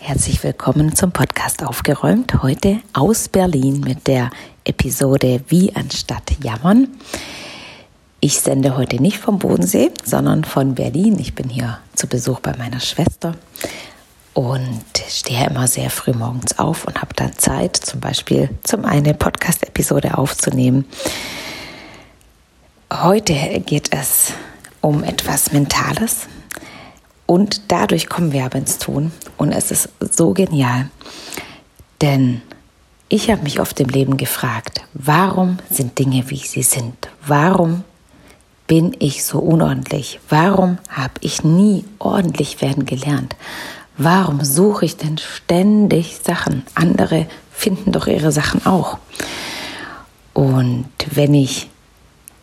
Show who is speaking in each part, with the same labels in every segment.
Speaker 1: Herzlich willkommen zum Podcast Aufgeräumt. Heute aus Berlin mit der Episode Wie anstatt Jammern. Ich sende heute nicht vom Bodensee, sondern von Berlin. Ich bin hier zu Besuch bei meiner Schwester und stehe immer sehr früh morgens auf und habe dann Zeit, zum Beispiel zum eine Podcast-Episode aufzunehmen. Heute geht es um etwas Mentales, und dadurch kommen wir aber ins Tun. Und es ist so genial. Denn ich habe mich oft im Leben gefragt, warum sind Dinge, wie sie sind? Warum bin ich so unordentlich? Warum habe ich nie ordentlich werden gelernt? Warum suche ich denn ständig Sachen? Andere finden doch ihre Sachen auch. Und wenn ich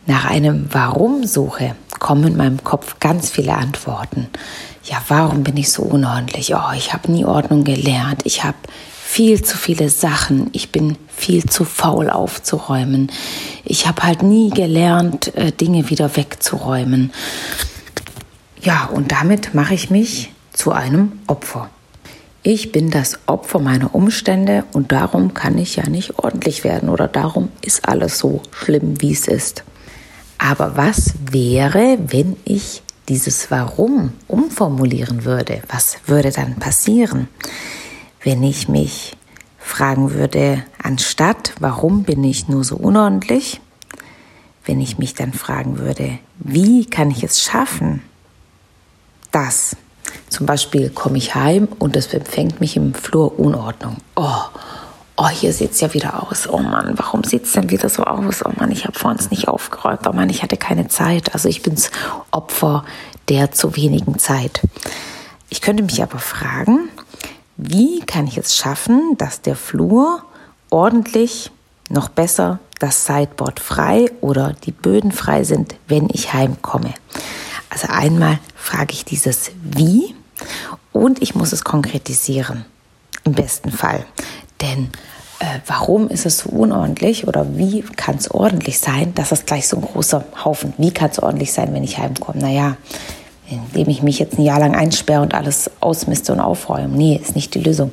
Speaker 1: nach einem Warum suche, kommen in meinem Kopf ganz viele Antworten ja, warum bin ich so unordentlich? Oh, ich habe nie Ordnung gelernt. Ich habe viel zu viele Sachen. Ich bin viel zu faul aufzuräumen. Ich habe halt nie gelernt, äh, Dinge wieder wegzuräumen. Ja, und damit mache ich mich zu einem Opfer. Ich bin das Opfer meiner Umstände und darum kann ich ja nicht ordentlich werden oder darum ist alles so schlimm, wie es ist. Aber was wäre, wenn ich dieses Warum umformulieren würde, was würde dann passieren, wenn ich mich fragen würde, anstatt warum bin ich nur so unordentlich, wenn ich mich dann fragen würde, wie kann ich es schaffen, dass zum Beispiel komme ich heim und es empfängt mich im Flur Unordnung. Oh, oh, hier sieht es ja wieder aus. Oh Mann, warum sieht es denn wieder so aus? Oh Mann, ich habe vor uns nicht aufgeräumt. Oh Mann, ich hatte keine Zeit. Also ich bin's Opfer der zu wenigen Zeit. Ich könnte mich aber fragen, wie kann ich es schaffen, dass der Flur ordentlich, noch besser, das Sideboard frei oder die Böden frei sind, wenn ich heimkomme. Also einmal frage ich dieses Wie und ich muss es konkretisieren. Im besten Fall. Denn äh, warum ist es so unordentlich oder wie kann es ordentlich sein? Das ist gleich so ein großer Haufen. Wie kann es ordentlich sein, wenn ich heimkomme? Naja, indem ich mich jetzt ein Jahr lang einsperre und alles ausmiste und aufräume. Nee, ist nicht die Lösung.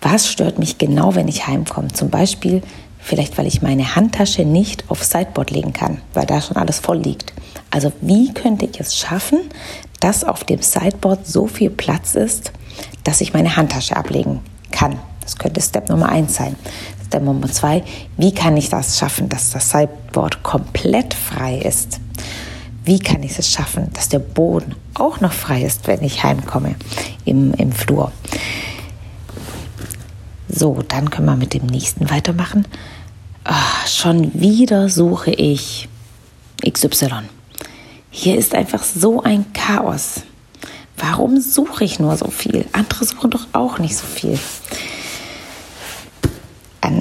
Speaker 1: Was stört mich genau, wenn ich heimkomme? Zum Beispiel vielleicht, weil ich meine Handtasche nicht aufs Sideboard legen kann, weil da schon alles voll liegt. Also wie könnte ich es schaffen, dass auf dem Sideboard so viel Platz ist, dass ich meine Handtasche ablegen kann? Das könnte Step Nummer eins sein. Step Nummer zwei, wie kann ich das schaffen, dass das Sideboard komplett frei ist? Wie kann ich es schaffen, dass der Boden auch noch frei ist, wenn ich heimkomme im, im Flur? So, dann können wir mit dem nächsten weitermachen. Ach, schon wieder suche ich XY. Hier ist einfach so ein Chaos. Warum suche ich nur so viel? Andere suchen doch auch nicht so viel.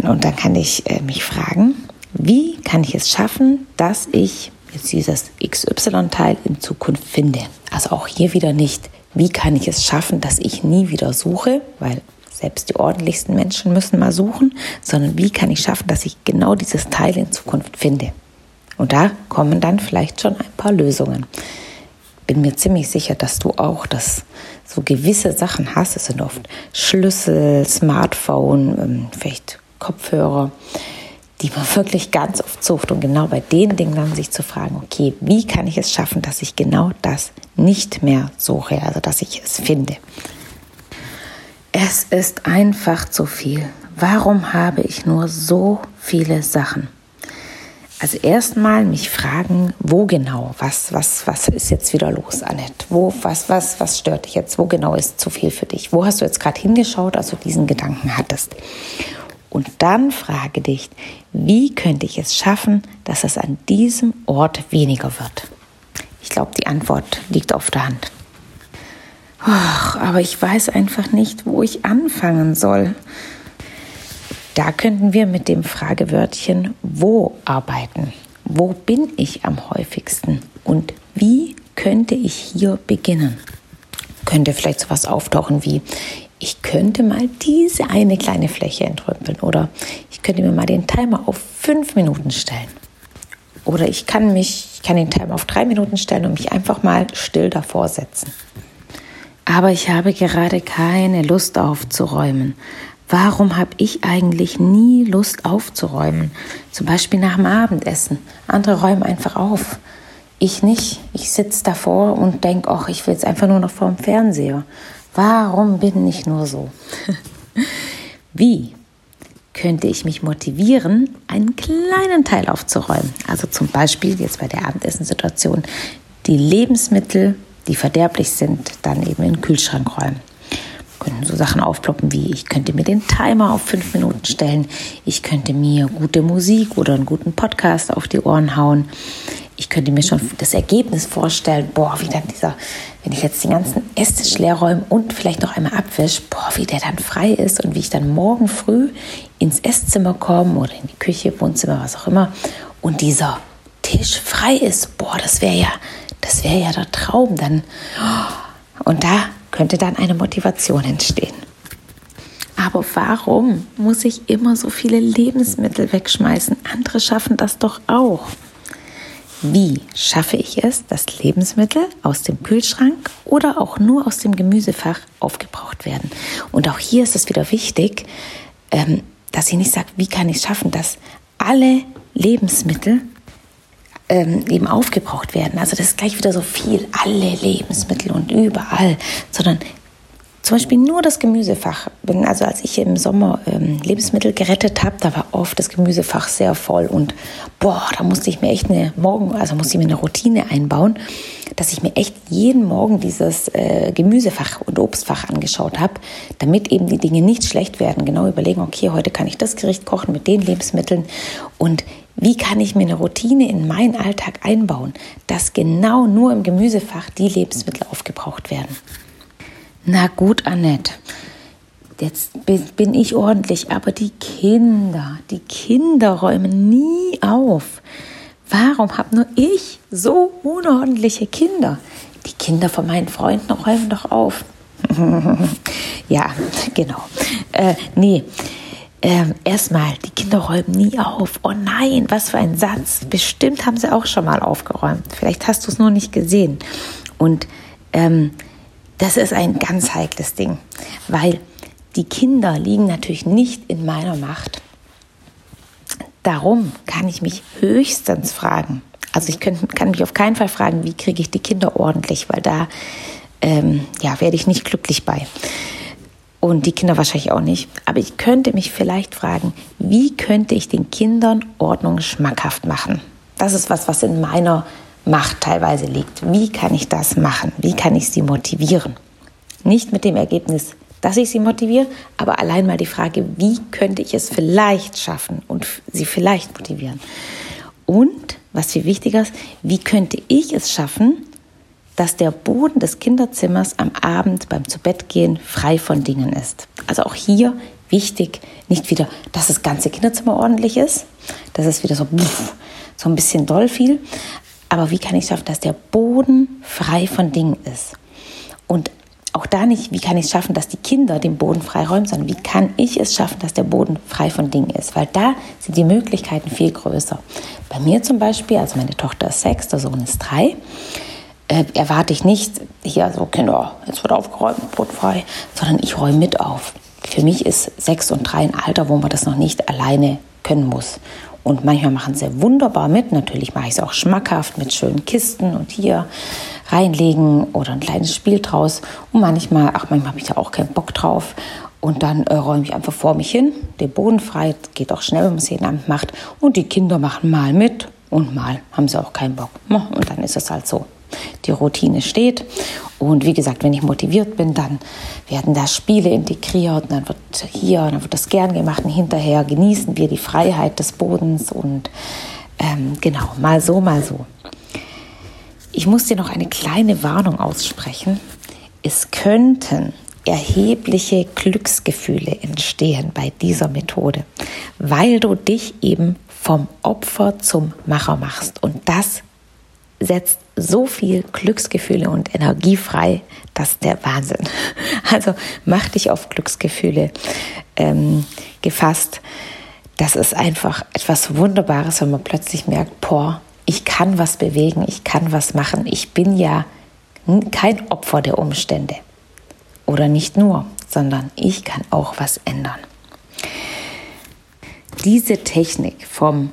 Speaker 1: Und dann kann ich äh, mich fragen, wie kann ich es schaffen, dass ich jetzt dieses XY-Teil in Zukunft finde? Also auch hier wieder nicht, wie kann ich es schaffen, dass ich nie wieder suche, weil selbst die ordentlichsten Menschen müssen mal suchen, sondern wie kann ich schaffen, dass ich genau dieses Teil in Zukunft finde? Und da kommen dann vielleicht schon ein paar Lösungen. Bin mir ziemlich sicher, dass du auch das so gewisse Sachen hast. Es sind oft Schlüssel, Smartphone, ähm, vielleicht Kopfhörer, die man wirklich ganz oft sucht. Und genau bei den Dingen dann sich zu fragen, okay, wie kann ich es schaffen, dass ich genau das nicht mehr suche, also dass ich es finde. Es ist einfach zu viel. Warum habe ich nur so viele Sachen? Also erstmal mich fragen, wo genau, was, was, was ist jetzt wieder los, Annette? Wo, was, was, was stört dich jetzt? Wo genau ist zu viel für dich? Wo hast du jetzt gerade hingeschaut, als du diesen Gedanken hattest? Und dann frage dich, wie könnte ich es schaffen, dass es an diesem Ort weniger wird? Ich glaube, die Antwort liegt auf der Hand. Och, aber ich weiß einfach nicht, wo ich anfangen soll. Da könnten wir mit dem Fragewörtchen wo arbeiten. Wo bin ich am häufigsten und wie könnte ich hier beginnen? Könnte vielleicht sowas auftauchen wie ich könnte mal diese eine kleine Fläche entrümpeln oder ich könnte mir mal den Timer auf fünf Minuten stellen. Oder ich kann mich, ich kann den Timer auf drei Minuten stellen und mich einfach mal still davor setzen. aber ich habe gerade keine Lust aufzuräumen. Warum habe ich eigentlich nie Lust aufzuräumen? Zum Beispiel nach dem Abendessen. Andere räumen einfach auf. Ich nicht. Ich sitze davor und denke, ach, ich will jetzt einfach nur noch vor dem Fernseher. Warum bin ich nur so? Wie könnte ich mich motivieren, einen kleinen Teil aufzuräumen? Also zum Beispiel jetzt bei der Abendessensituation die Lebensmittel, die verderblich sind, dann eben in den Kühlschrank räumen könnten so Sachen aufploppen wie, ich könnte mir den Timer auf fünf Minuten stellen, ich könnte mir gute Musik oder einen guten Podcast auf die Ohren hauen. Ich könnte mir schon das Ergebnis vorstellen, boah, wie dann dieser, wenn ich jetzt den ganzen Esstisch leer räume und vielleicht noch einmal abwische, boah, wie der dann frei ist und wie ich dann morgen früh ins Esszimmer komme oder in die Küche, Wohnzimmer, was auch immer und dieser Tisch frei ist, boah, das wäre ja, das wäre ja der Traum dann. Und da könnte dann eine Motivation entstehen. Aber warum muss ich immer so viele Lebensmittel wegschmeißen? Andere schaffen das doch auch. Wie schaffe ich es, dass Lebensmittel aus dem Kühlschrank oder auch nur aus dem Gemüsefach aufgebraucht werden? Und auch hier ist es wieder wichtig, ähm, dass ich nicht sage, wie kann ich es schaffen, dass alle Lebensmittel ähm, eben aufgebraucht werden. Also das ist gleich wieder so viel, alle Lebensmittel und überall, sondern zum Beispiel nur das Gemüsefach. Also als ich im Sommer ähm, Lebensmittel gerettet habe, da war oft das Gemüsefach sehr voll und boah, da musste ich mir echt eine Morgen, also musste ich mir eine Routine einbauen, dass ich mir echt jeden Morgen dieses äh, Gemüsefach und Obstfach angeschaut habe, damit eben die Dinge nicht schlecht werden. Genau überlegen, okay, heute kann ich das Gericht kochen mit den Lebensmitteln und wie kann ich mir eine Routine in meinen Alltag einbauen, dass genau nur im Gemüsefach die Lebensmittel aufgebraucht werden. Na gut, Annette. Jetzt bin ich ordentlich, aber die Kinder, die Kinder räumen nie auf. Warum habe nur ich so unordentliche Kinder? Die Kinder von meinen Freunden räumen doch auf. ja, genau. Äh, nee, ähm, erstmal, die Kinder räumen nie auf. Oh nein, was für ein Satz. Bestimmt haben sie auch schon mal aufgeräumt. Vielleicht hast du es nur nicht gesehen. Und ähm, das ist ein ganz heikles Ding, weil die Kinder liegen natürlich nicht in meiner Macht. Darum kann ich mich höchstens fragen. Also ich könnt, kann mich auf keinen Fall fragen, wie kriege ich die Kinder ordentlich, weil da ähm, ja, werde ich nicht glücklich bei. Und die Kinder wahrscheinlich auch nicht. Aber ich könnte mich vielleicht fragen, wie könnte ich den Kindern Ordnung schmackhaft machen? Das ist was, was in meiner Macht teilweise liegt. Wie kann ich das machen? Wie kann ich sie motivieren? Nicht mit dem Ergebnis, dass ich sie motiviere, aber allein mal die Frage, wie könnte ich es vielleicht schaffen und sie vielleicht motivieren? Und, was viel wichtiger ist, wie könnte ich es schaffen, dass der Boden des Kinderzimmers am Abend beim Zubettgehen frei von Dingen ist. Also auch hier wichtig, nicht wieder, dass das ganze Kinderzimmer ordentlich ist, dass es wieder so, so ein bisschen doll viel, aber wie kann ich schaffen, dass der Boden frei von Dingen ist? Und auch da nicht, wie kann ich es schaffen, dass die Kinder den Boden freiräumen, sondern wie kann ich es schaffen, dass der Boden frei von Dingen ist? Weil da sind die Möglichkeiten viel größer. Bei mir zum Beispiel, also meine Tochter ist sechs, der Sohn ist drei, äh, erwarte ich nicht, hier so Kinder, jetzt wird aufgeräumt, Brot frei, sondern ich räume mit auf. Für mich ist sechs und drei ein Alter, wo man das noch nicht alleine können muss. Und manchmal machen sie wunderbar mit. Natürlich mache ich es auch schmackhaft mit schönen Kisten und hier reinlegen oder ein kleines Spiel draus. Und manchmal, ach, manchmal habe ich da auch keinen Bock drauf. Und dann äh, räume ich einfach vor mich hin, den Boden frei. Geht auch schnell, wenn man es jeden Abend macht. Und die Kinder machen mal mit und mal haben sie auch keinen Bock. Und dann ist es halt so die Routine steht. Und wie gesagt, wenn ich motiviert bin, dann werden da Spiele integriert, und dann wird hier, dann wird das gern gemacht und hinterher genießen wir die Freiheit des Bodens und ähm, genau, mal so, mal so. Ich muss dir noch eine kleine Warnung aussprechen. Es könnten erhebliche Glücksgefühle entstehen bei dieser Methode, weil du dich eben vom Opfer zum Macher machst. Und das setzt so viel Glücksgefühle und Energie frei, das ist der Wahnsinn. Also mach dich auf Glücksgefühle ähm, gefasst. Das ist einfach etwas Wunderbares, wenn man plötzlich merkt, boah, ich kann was bewegen, ich kann was machen. Ich bin ja kein Opfer der Umstände. Oder nicht nur, sondern ich kann auch was ändern. Diese Technik vom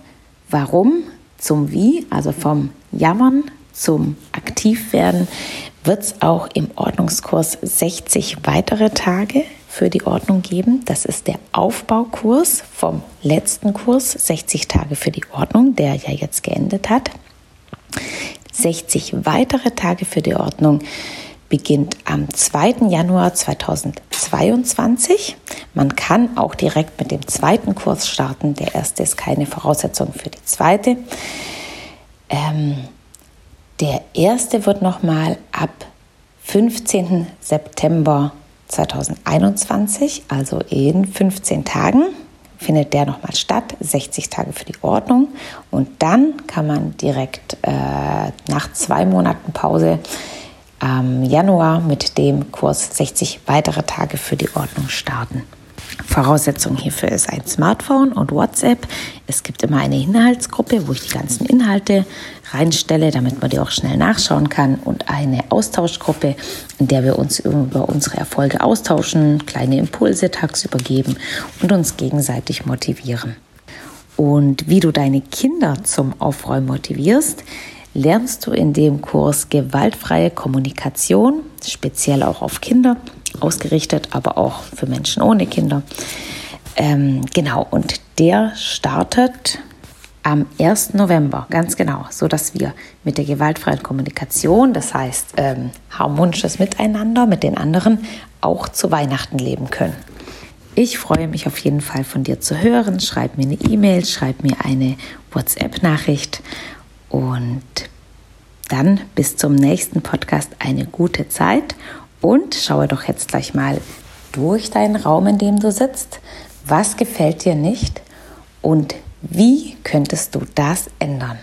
Speaker 1: Warum zum Wie, also vom Jammern zum Aktivwerden, wird es auch im Ordnungskurs 60 weitere Tage für die Ordnung geben. Das ist der Aufbaukurs vom letzten Kurs, 60 Tage für die Ordnung, der ja jetzt geendet hat. 60 weitere Tage für die Ordnung beginnt am 2. Januar 2022. Man kann auch direkt mit dem zweiten Kurs starten. Der erste ist keine Voraussetzung für die zweite. Ähm, der erste wird nochmal ab 15. September 2021, also in 15 Tagen, findet der nochmal statt, 60 Tage für die Ordnung. Und dann kann man direkt äh, nach zwei Monaten Pause am Januar mit dem Kurs 60 weitere Tage für die Ordnung starten. Voraussetzung hierfür ist ein Smartphone und WhatsApp. Es gibt immer eine Inhaltsgruppe, wo ich die ganzen Inhalte reinstelle, damit man die auch schnell nachschauen kann und eine Austauschgruppe, in der wir uns über unsere Erfolge austauschen, kleine Impulse tagsüber geben und uns gegenseitig motivieren. Und wie du deine Kinder zum Aufräumen motivierst, lernst du in dem Kurs gewaltfreie Kommunikation, speziell auch auf Kinder ausgerichtet, aber auch für Menschen ohne Kinder. Ähm, genau, und der startet am 1. November, ganz genau, so dass wir mit der gewaltfreien Kommunikation, das heißt ähm, harmonisches Miteinander mit den anderen, auch zu Weihnachten leben können. Ich freue mich auf jeden Fall von dir zu hören. Schreib mir eine E-Mail, schreib mir eine WhatsApp-Nachricht und dann bis zum nächsten Podcast eine gute Zeit und schaue doch jetzt gleich mal durch deinen Raum, in dem du sitzt. Was gefällt dir nicht und wie könntest du das ändern?